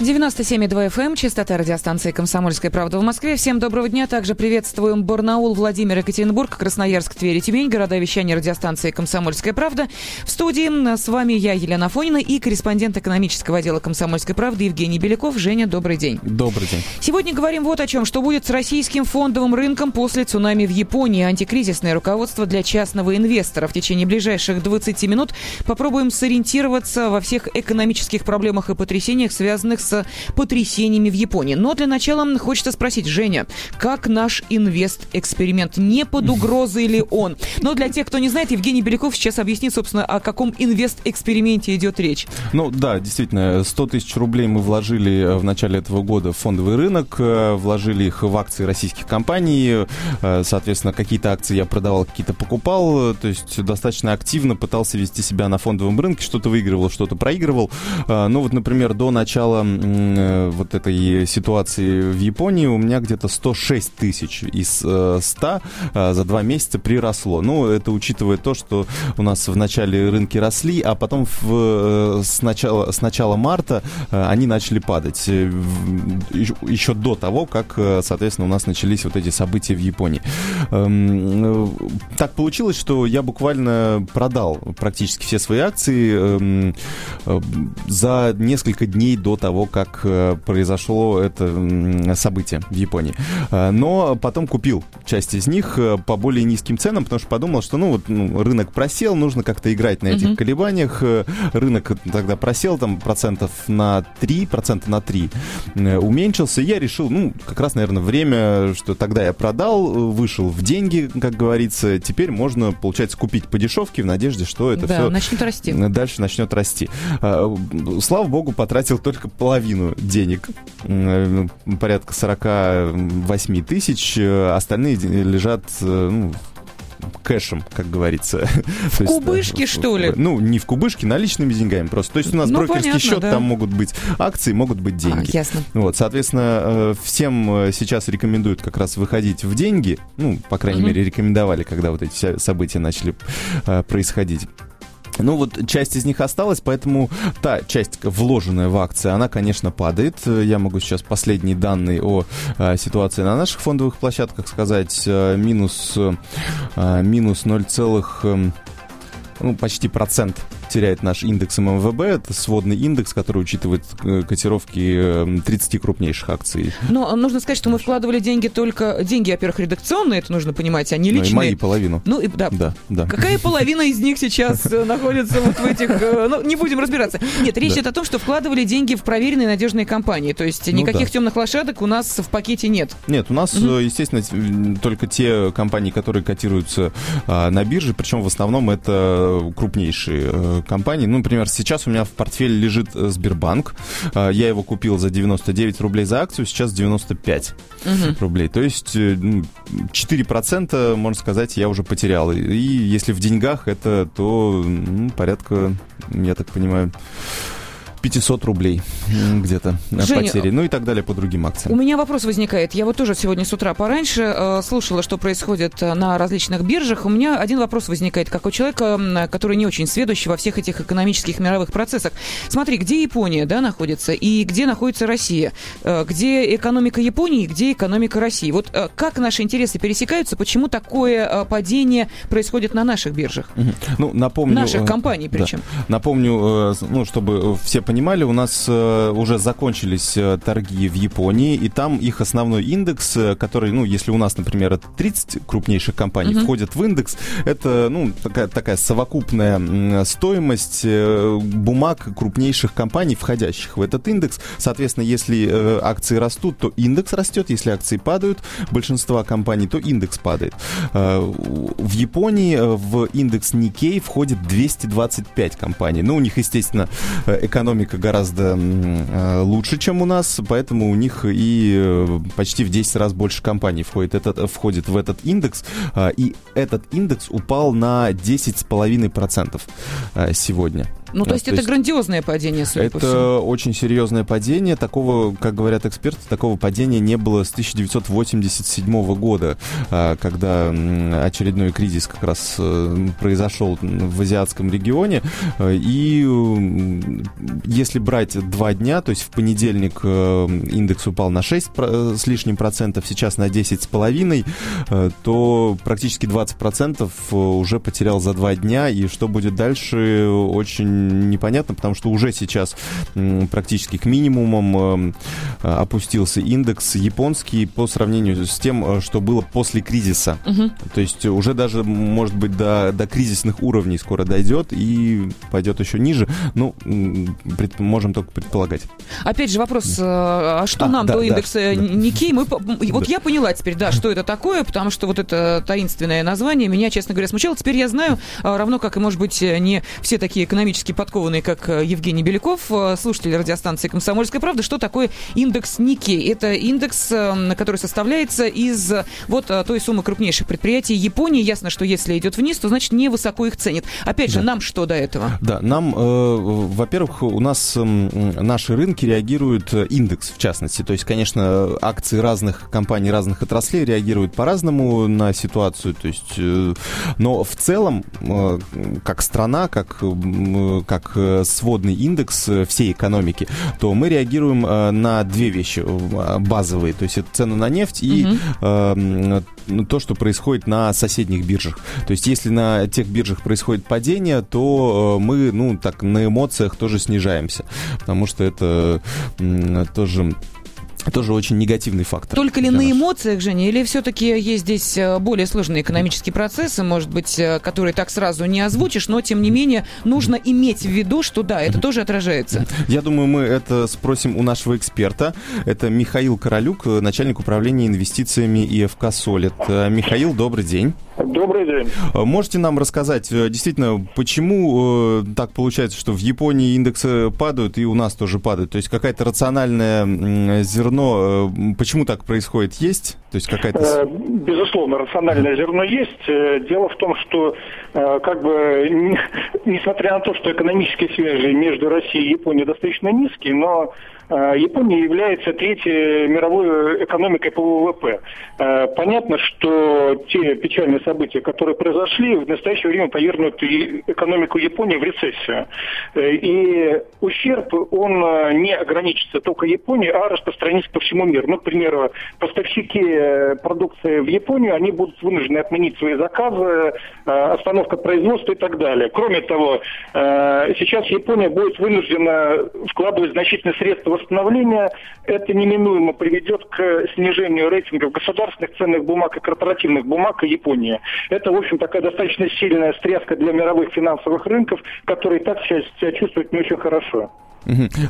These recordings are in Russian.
97,2 FM, эм, частота радиостанции «Комсомольская правда» в Москве. Всем доброго дня. Также приветствуем Барнаул, Владимир, Екатеринбург, Красноярск, Тверь Тюмень, города вещания радиостанции «Комсомольская правда». В студии с вами я, Елена Фонина, и корреспондент экономического отдела «Комсомольской правды» Евгений Беляков. Женя, добрый день. Добрый день. Сегодня говорим вот о чем. Что будет с российским фондовым рынком после цунами в Японии. Антикризисное руководство для частного инвестора. В течение ближайших 20 минут попробуем сориентироваться во всех экономических проблемах и потрясениях, связанных с с потрясениями в Японии. Но для начала хочется спросить, Женя, как наш инвест-эксперимент? Не под угрозой ли он? Но для тех, кто не знает, Евгений Беляков сейчас объяснит, собственно, о каком инвест-эксперименте идет речь. Ну да, действительно, 100 тысяч рублей мы вложили э, в начале этого года в фондовый рынок, э, вложили их в акции российских компаний, э, соответственно, какие-то акции я продавал, какие-то покупал, то есть достаточно активно пытался вести себя на фондовом рынке, что-то выигрывал, что-то проигрывал. Ну вот, например, до начала вот этой ситуации в Японии у меня где-то 106 тысяч из 100 э, э, за два месяца приросло. Ну, это учитывая то, что у нас в начале рынки росли, а потом в, с, начала, с начала марта они начали падать. Еще до того, как, соответственно, у нас начались вот эти события в Японии. Эм, так получилось, что я буквально продал практически все свои акции эм, за несколько дней до того, как э, произошло это событие в Японии. Э, но потом купил часть из них э, по более низким ценам, потому что подумал, что ну вот ну, рынок просел, нужно как-то играть на этих mm-hmm. колебаниях. Рынок тогда просел там процентов на 3, процента на 3 уменьшился. И я решил, ну, как раз, наверное, время, что тогда я продал, вышел в деньги, как говорится. Теперь можно, получается, купить по дешевке в надежде, что это да, все начнет расти. дальше начнет расти. Слава богу, потратил только половину половину денег, э, порядка 48 тысяч, э, остальные лежат э, ну, кэшем, как говорится. В кубышке, есть, что ли? Ну, не в кубышке, наличными деньгами просто. То есть у нас ну, брокерский понятно, счет, да. там могут быть акции, могут быть деньги. А, ясно. Вот, соответственно, всем сейчас рекомендуют как раз выходить в деньги. Ну, по крайней угу. мере, рекомендовали, когда вот эти события начали происходить. Ну вот часть из них осталась, поэтому та часть, вложенная в акции, она, конечно, падает. Я могу сейчас последние данные о э, ситуации на наших фондовых площадках сказать. Э, минус, э, минус 0, ну, почти процент теряет наш индекс ММВБ. Это сводный индекс, который учитывает э, котировки 30 эм, крупнейших акций. Но нужно сказать, что мы вкладывали деньги только... Деньги, во-первых, редакционные, это нужно понимать, а не личные. Ну, и мои половину. Ну, и, да. да, да. Какая половина из них сейчас э, находится вот в этих... Э, ну, не будем разбираться. Нет, речь идет о том, что вкладывали деньги в проверенные надежные компании. То есть никаких ну, темных лошадок у нас в пакете нет. Нет, у нас, угу. естественно, только те компании, которые котируются а, на бирже, причем в основном это крупнейшие компаний. Ну, например, сейчас у меня в портфеле лежит э, Сбербанк. А, я его купил за 99 рублей за акцию, сейчас 95 угу. рублей. То есть 4%, э, можно сказать, я уже потерял. И если в деньгах это, то ну, порядка, я так понимаю, 500 рублей где-то Женя, потери, ну и так далее по другим акциям. У меня вопрос возникает. Я вот тоже сегодня с утра пораньше э, слушала, что происходит э, на различных биржах. У меня один вопрос возникает, как у человека, который не очень сведущий во всех этих экономических мировых процессах. Смотри, где Япония да, находится и где находится Россия? Э, где экономика Японии, где экономика России? Вот э, как наши интересы пересекаются? Почему такое э, падение происходит на наших биржах? Ну, напомню... Наших э, компаний причем. Да. Напомню, э, ну, чтобы все понимали, у нас э, уже закончились э, торги в Японии, и там их основной индекс, э, который, ну, если у нас, например, 30 крупнейших компаний uh-huh. входят в индекс, это, ну, такая, такая совокупная стоимость бумаг крупнейших компаний, входящих в этот индекс. Соответственно, если акции растут, то индекс растет, если акции падают, большинство компаний, то индекс падает. В Японии в индекс Nikkei входит 225 компаний. Ну, у них, естественно, экономика экономика гораздо э, лучше, чем у нас, поэтому у них и э, почти в 10 раз больше компаний входит, этот, входит в этот индекс, э, и этот индекс упал на 10,5% сегодня. Ну, то есть то это есть грандиозное падение, судя это по всему. Очень серьезное падение. Такого, как говорят эксперты, такого падения не было с 1987 года, а, когда очередной кризис как раз э, произошел в азиатском регионе. И если брать два дня, то есть в понедельник э, индекс упал на 6 с лишним процентов, сейчас на 10 с половиной, э, то практически 20 процентов уже потерял за два дня. И что будет дальше, очень непонятно, потому что уже сейчас практически к минимумам э, опустился индекс японский по сравнению с тем, э, что было после кризиса. Угу. То есть уже даже, может быть, до, до кризисных уровней скоро дойдет и пойдет еще ниже. Ну, пред, можем только предполагать. Опять же вопрос, э, а что а, нам да, до индекса да, Никей? Мы, вот да. я поняла теперь, да, что это такое, потому что вот это таинственное название меня, честно говоря, смущало. Теперь я знаю, равно как и, может быть, не все такие экономически подкованные, как Евгений Беляков, слушатели радиостанции «Комсомольская правда», что такое индекс Никей? Это индекс, который составляется из вот той суммы крупнейших предприятий Японии. Ясно, что если идет вниз, то значит невысоко их ценит. Опять же, да. нам что до этого? Да, нам, э, во-первых, у нас э, наши рынки реагируют э, индекс, в частности. То есть, конечно, акции разных компаний, разных отраслей реагируют по-разному на ситуацию. То есть, э, но в целом, э, как страна, как, э, как э, сводный индекс всей экономики, то мы реагируем э, на две вещи базовые. То есть, это цены на нефть и угу. э, то, что происходит на соседних биржах. То есть, если на тех биржах происходит падение, то э, мы, ну, так, на эмоциях тоже снижаемся, потому что это тоже тоже очень негативный фактор. Только ли на нас. эмоциях, Женя, или все-таки есть здесь э, более сложные экономические процессы, может быть, э, которые так сразу не озвучишь, но тем не менее нужно иметь в виду, что да, это тоже отражается. Я думаю, мы это спросим у нашего эксперта. Это Михаил Королюк, начальник управления инвестициями ИФК «Солид». Михаил, добрый день. Добрый день. Э, можете нам рассказать, э, действительно, почему э, так получается, что в Японии индексы падают и у нас тоже падают? То есть какая-то рациональное зерно, почему так происходит, есть? То есть какая-то... Безусловно, рациональное зерно есть. Дело в том, что как бы, несмотря на то, что экономические связи между Россией и Японией достаточно низкие, но Э, Япония является третьей мировой экономикой по ВВП. Э, понятно, что те печальные события, которые произошли, в настоящее время повергнут экономику Японии в рецессию. Э, и ущерб, он не ограничится только Японией, а распространится по всему миру. Ну, к примеру, поставщики продукции в Японию, они будут вынуждены отменить свои заказы, остановка производства и так далее. Кроме того, сейчас Япония будет вынуждена вкладывать значительные средства восстановления, это неминуемо приведет к снижению рейтингов государственных ценных бумаг и корпоративных бумаг и Японии. Это, в общем, такая достаточно сильная стряска для мировых финансовых рынков, которые так себя чувствуют не очень хорошо.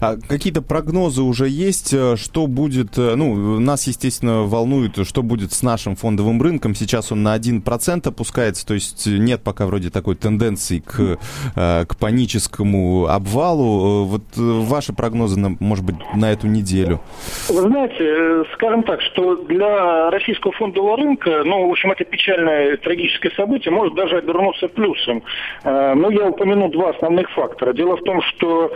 А какие-то прогнозы уже есть, э, что будет, э, ну, нас, естественно, волнует, что будет с нашим фондовым рынком. Сейчас он на 1% опускается, то есть нет пока вроде такой тенденции к, э, к паническому обвалу. Вот ваши прогнозы, на, может быть, на эту неделю? Вы знаете, скажем так, что для российского фондового рынка, ну, в общем, это печальное, трагическое событие может даже обернуться плюсом. Но я упомяну два основных фактора. Дело в том, что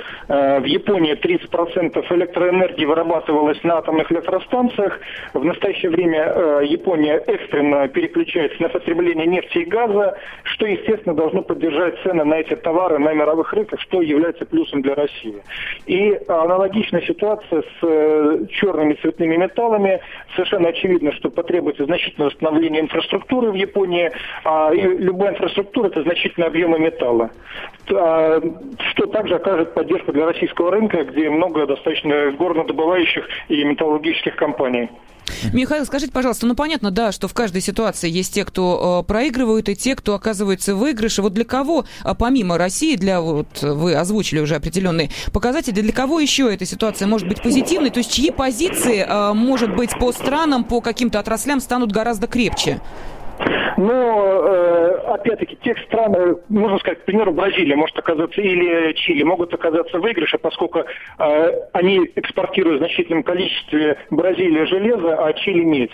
в Японии 30% электроэнергии вырабатывалось на атомных электростанциях. В настоящее время э, Япония экстренно переключается на потребление нефти и газа, что, естественно, должно поддержать цены на эти товары на мировых рынках, что является плюсом для России. И аналогичная ситуация с э, черными цветными металлами. Совершенно очевидно, что потребуется значительное восстановление инфраструктуры в Японии, а любая инфраструктура – это значительные объемы металла, что также окажет поддержку для российского рынка, где много достаточно горнодобывающих и металлургических компаний. Михаил, скажите, пожалуйста, ну понятно, да, что в каждой ситуации есть те, кто э, проигрывают, и те, кто оказывается в выигрыше. Вот для кого, а помимо России, для вот вы озвучили уже определенные показатели, для кого еще эта ситуация может быть позитивной? То есть чьи позиции, э, может быть, по странам, по каким-то отраслям станут гораздо крепче? Но, э, опять-таки, тех стран, э, можно сказать, к примеру, Бразилия может оказаться, или Чили могут оказаться в выигрыше, поскольку э, они экспортируют в значительном количестве Бразилия железа, а Чили медь.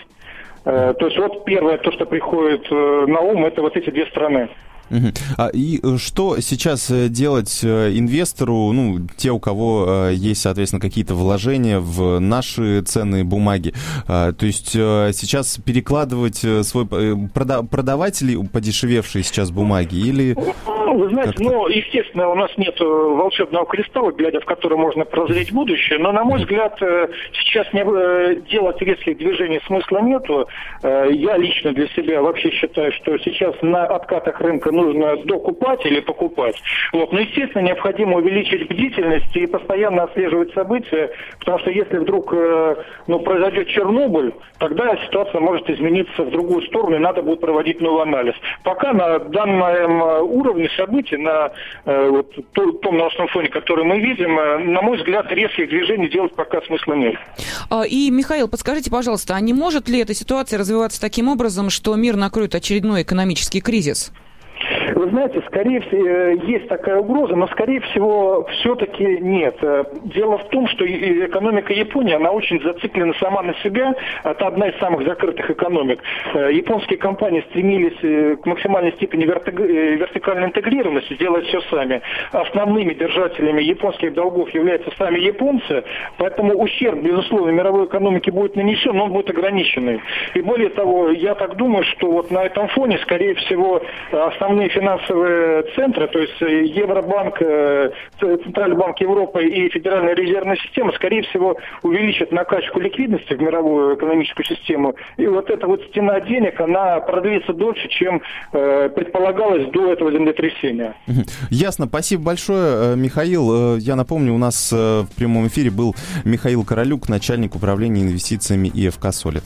То есть вот первое, то, что приходит на ум, это вот эти две страны. А, и э, что сейчас э, делать э, инвестору, ну, те, у кого есть, соответственно, какие-то вложения в наши ценные бумаги? А, то есть сейчас перекладывать свой... продавать ли подешевевшие сейчас бумаги или... Ну, вы знаете, ну, естественно, у нас нет волшебного кристалла, глядя в который можно прозреть будущее, но, на мой взгляд, сейчас не делать резких движений смысла нету. Я лично для себя вообще считаю, что сейчас на откатах рынка нужно докупать или покупать. Вот. Но, естественно, необходимо увеличить бдительность и постоянно отслеживать события, потому что если вдруг э, ну, произойдет Чернобыль, тогда ситуация может измениться в другую сторону, и надо будет проводить новый анализ. Пока на данном э, уровне событий, на э, вот, том новостном фоне, который мы видим, на мой взгляд, резких движений делать пока смысла нет. А, и, Михаил, подскажите, пожалуйста, а не может ли эта ситуация развиваться таким образом, что мир накроет очередной экономический кризис? Вы знаете, скорее всего, э, есть такая угроза, но, скорее всего, все-таки нет. Э, дело в том, что экономика Японии, она очень зациклена сама на себя. Это одна из самых закрытых экономик. Э, японские компании стремились к максимальной степени вертикальной интегрированности, делать все сами. Основными держателями японских долгов являются сами японцы, поэтому ущерб, безусловно, мировой экономике будет нанесен, но он будет ограниченный. И более того, я так думаю, что вот на этом фоне, скорее всего, основные финансовые центры, то есть э, Евробанк, э, Центральный банк Европы и Федеральная резервная система, скорее всего, увеличат накачку ликвидности в мировую экономическую систему. И вот эта вот стена денег, она продлится дольше, чем э, предполагалось до этого землетрясения. Ясно. Спасибо большое, Михаил. Я напомню, у нас в прямом эфире был Михаил Королюк, начальник управления инвестициями ИФК «Солид».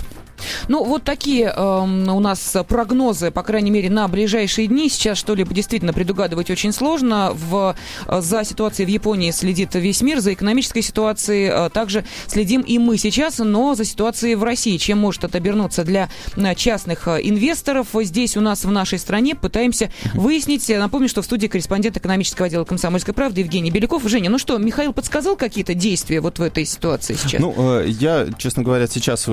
Ну, вот такие э, у нас прогнозы, по крайней мере, на ближайшие дни. Сейчас что-либо действительно предугадывать очень сложно. В, э, за ситуацией в Японии следит весь мир, за экономической ситуацией э, также следим и мы сейчас, но за ситуацией в России. Чем может это обернуться для э, частных э, инвесторов? Здесь у нас в нашей стране пытаемся выяснить. Напомню, что в студии корреспондент экономического отдела «Комсомольской правды» Евгений Беляков. Женя, ну что, Михаил подсказал какие-то действия вот в этой ситуации сейчас? Ну, я, честно говоря, сейчас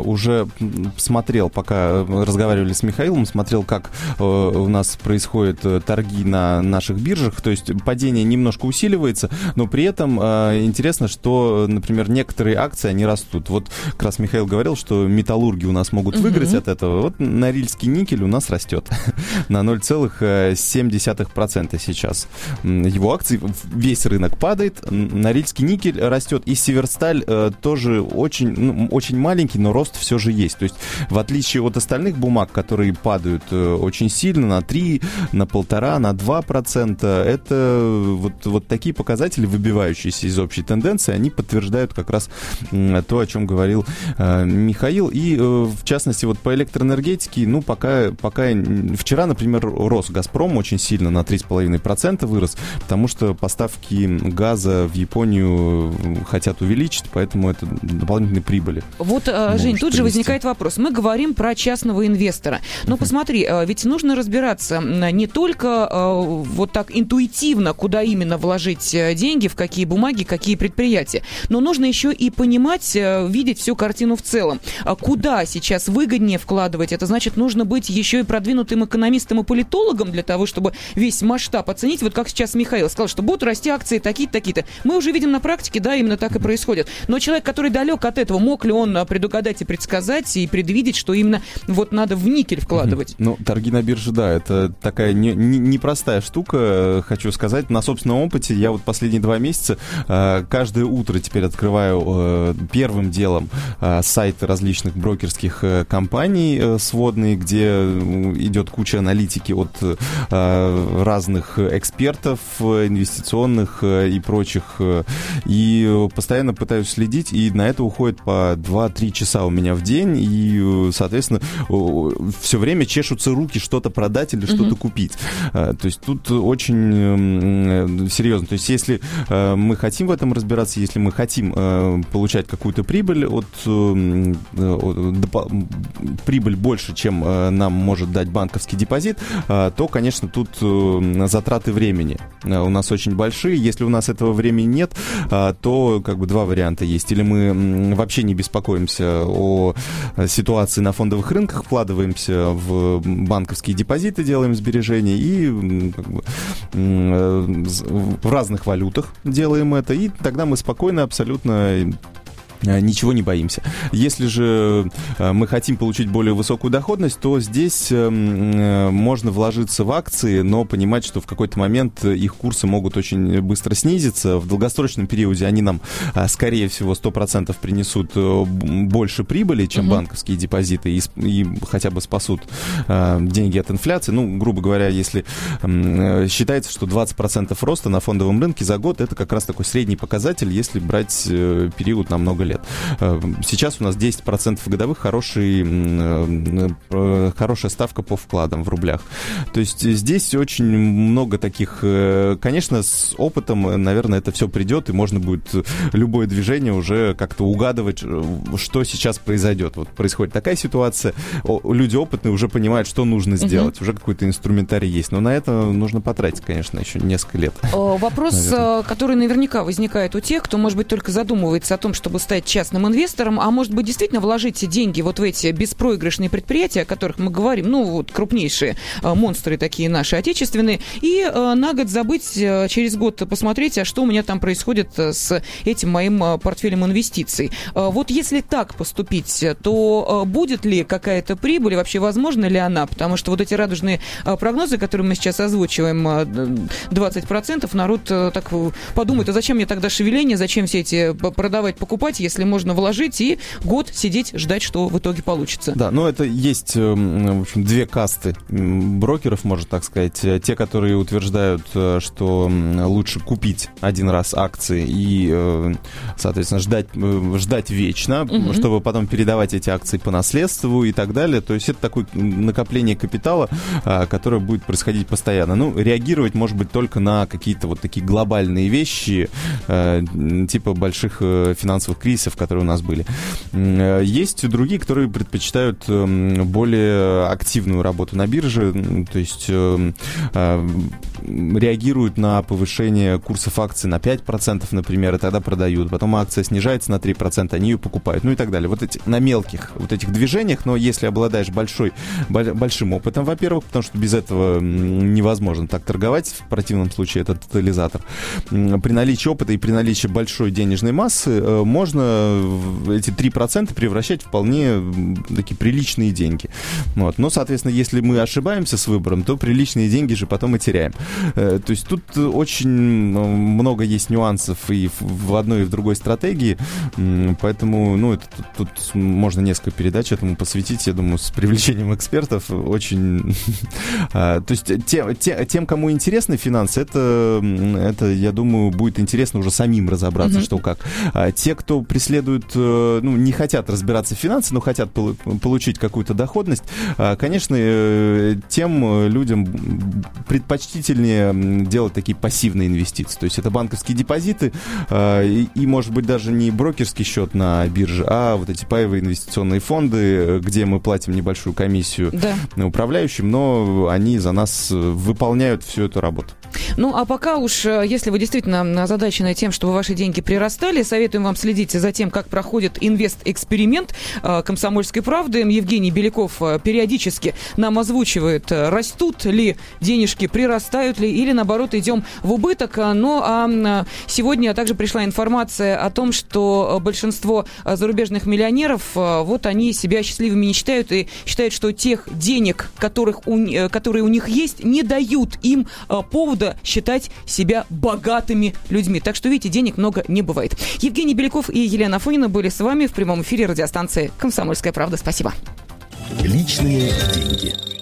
уже смотрел, пока разговаривали с Михаилом, смотрел, как э, у нас происходят э, торги на наших биржах. То есть падение немножко усиливается, но при этом э, интересно, что, например, некоторые акции, они растут. Вот как раз Михаил говорил, что металлурги у нас могут выиграть от этого. Вот Норильский никель у нас растет на 0,7% сейчас. Его акции, весь рынок падает, Норильский никель растет, и Северсталь тоже очень, ну, очень маленький, но рост все же есть. То есть, в отличие от остальных бумаг, которые падают э, очень сильно, на 3, на полтора, на 2 процента, это вот, вот такие показатели, выбивающиеся из общей тенденции, они подтверждают как раз то, о чем говорил э, Михаил. И, э, в частности, вот по электроэнергетике, ну, пока, пока вчера, например, рос «Газпром» очень сильно, на 3,5% вырос, потому что поставки газа в Японию хотят увеличить, поэтому это дополнительные прибыли. Вот, Жень, тут же возникает вопрос. Мы говорим про частного инвестора. Но посмотри, э, ведь нужно разбираться не только э, вот так интуитивно, куда именно вложить э, деньги, в какие бумаги, какие предприятия. Но нужно еще и понимать, видеть всю картину в целом. А куда сейчас выгоднее вкладывать? Это значит, нужно быть еще и продвинутым экономистом и политологом для того, чтобы весь масштаб оценить. Вот как сейчас Михаил сказал, что будут расти акции такие-то, такие-то. Мы уже видим на практике, да, именно так и происходит. Но человек, который далек от этого, мог ли он предугадать и предсказать и предвидеть, что именно вот надо в никель вкладывать. Ну, торги на бирже, да, это такая не, не, непростая штука, хочу сказать. На собственном опыте я вот последние два месяца э, каждое утро теперь открываю э, первым делом э, сайты различных брокерских компаний сводные, где идет куча аналитики от разных экспертов инвестиционных и прочих. И постоянно пытаюсь следить, и на это уходит по 2-3 часа у меня в день, и, соответственно, все время чешутся руки что-то продать или что-то купить. А, то есть тут очень серьезно. То есть если э, мы хотим в этом разбираться, если мы хотим э, получать какую-то прибыль от, э, прибыль больше, чем нам может дать банковский депозит, то, конечно, тут затраты времени у нас очень большие. Если у нас этого времени нет, то как бы два варианта есть. Или мы вообще не беспокоимся о по ситуации на фондовых рынках, вкладываемся в банковские депозиты, делаем сбережения и как бы, в разных валютах делаем это, и тогда мы спокойно абсолютно Э, ничего не боимся. Если же э, мы хотим получить более высокую доходность, то здесь э, можно вложиться в акции, но понимать, что в какой-то момент их курсы могут очень быстро снизиться. В долгосрочном периоде они нам, скорее всего, 100% принесут больше прибыли, чем угу. банковские депозиты, и, и хотя бы спасут деньги от инфляции. Ну, грубо говоря, если считается, что 20% роста на фондовом рынке за год, это как раз такой средний показатель, если брать период на много лет лет. Э, сейчас у нас 10% годовых хороший, э, э, хорошая ставка по вкладам в рублях. То есть здесь очень много таких... Конечно, с опытом, наверное, это все придет, и можно будет любое движение уже как-то угадывать, что сейчас произойдет. Вот происходит такая ситуация, люди опытные уже понимают, что нужно сделать, угу. уже какой-то инструментарий есть. Но на это нужно потратить, конечно, еще несколько лет. Вопрос, наверное. который наверняка возникает у тех, кто, может быть, только задумывается о том, чтобы стать стать частным инвестором, а может быть действительно вложить деньги вот в эти беспроигрышные предприятия, о которых мы говорим, ну вот крупнейшие э, монстры такие наши отечественные, и э, на год забыть, э, через год посмотреть, а что у меня там происходит с этим моим портфелем инвестиций. Вот если так поступить, то будет ли какая-то прибыль, вообще возможно ли она? Потому что вот эти радужные прогнозы, которые мы сейчас озвучиваем, 20%, народ так подумает, а зачем мне тогда шевеление, зачем все эти продавать, покупать, если можно вложить и год сидеть, ждать, что в итоге получится. Да, но это есть, эм, в общем, две касты брокеров, можно так сказать. Э, те, которые утверждают, э, что лучше купить один раз акции и, э, соответственно, ждать, ждать вечно, угу. чтобы потом передавать эти акции по наследству и так далее. То есть это такое накопление капитала, которое будет происходить постоянно. Ну, реагировать, может быть, только на какие-то вот такие глобальные вещи, типа больших финансовых кризисов, кейсов, которые у нас были. Э, есть другие, которые предпочитают эм, более активную работу на бирже, то есть эм, э, реагируют на повышение курсов акций на 5%, например, и тогда продают. Потом акция снижается на 3%, они ее покупают, ну и так далее. Вот эти, на мелких вот этих движениях, но если обладаешь большой, большим опытом, во-первых, потому что без этого невозможно так торговать, в противном случае это тотализатор. При наличии опыта и при наличии большой денежной массы э, можно эти 3% превращать в вполне такие приличные деньги. Вот. Но, соответственно, если мы ошибаемся с выбором, то приличные деньги же потом и теряем. Э, то есть тут очень много есть нюансов и в одной, и в другой стратегии, поэтому, ну, это, тут, тут можно несколько передач этому посвятить, я думаю, с привлечением экспертов очень... А, то есть тем, тем, кому интересны финансы, это, это, я думаю, будет интересно уже самим разобраться, mm-hmm. что как. А те, кто преследуют, э, ну, не хотят разбираться в финансах, но хотят получить какую-то доходность, а, конечно, э, тем людям предпочтительнее делать такие пассивные инвестиции. То есть это банковские депозиты а, и, и может быть, даже не брокерский счет на бирже, а вот эти паевые инвестиционные фонды, где мы платим небольшую комиссию да. управляющим, но они за нас выполняют всю эту работу. Ну, а пока уж, э, если вы действительно озадачены тем, чтобы ваши деньги прирастали, советуем вам следить за тем, как проходит инвест-эксперимент э, «Комсомольской правды». Евгений Беляков э, периодически нам озвучивает, растут ли денежки, прирастают ли, или, наоборот, идем в убыток. Ну, а сегодня также пришла информация о том, что большинство зарубежных миллионеров, вот они себя счастливыми не считают и считают, что тех денег, которых у, которые у них есть, не дают им повод повода считать себя богатыми людьми. Так что, видите, денег много не бывает. Евгений Беляков и Елена Афонина были с вами в прямом эфире радиостанции «Комсомольская правда». Спасибо. Личные деньги.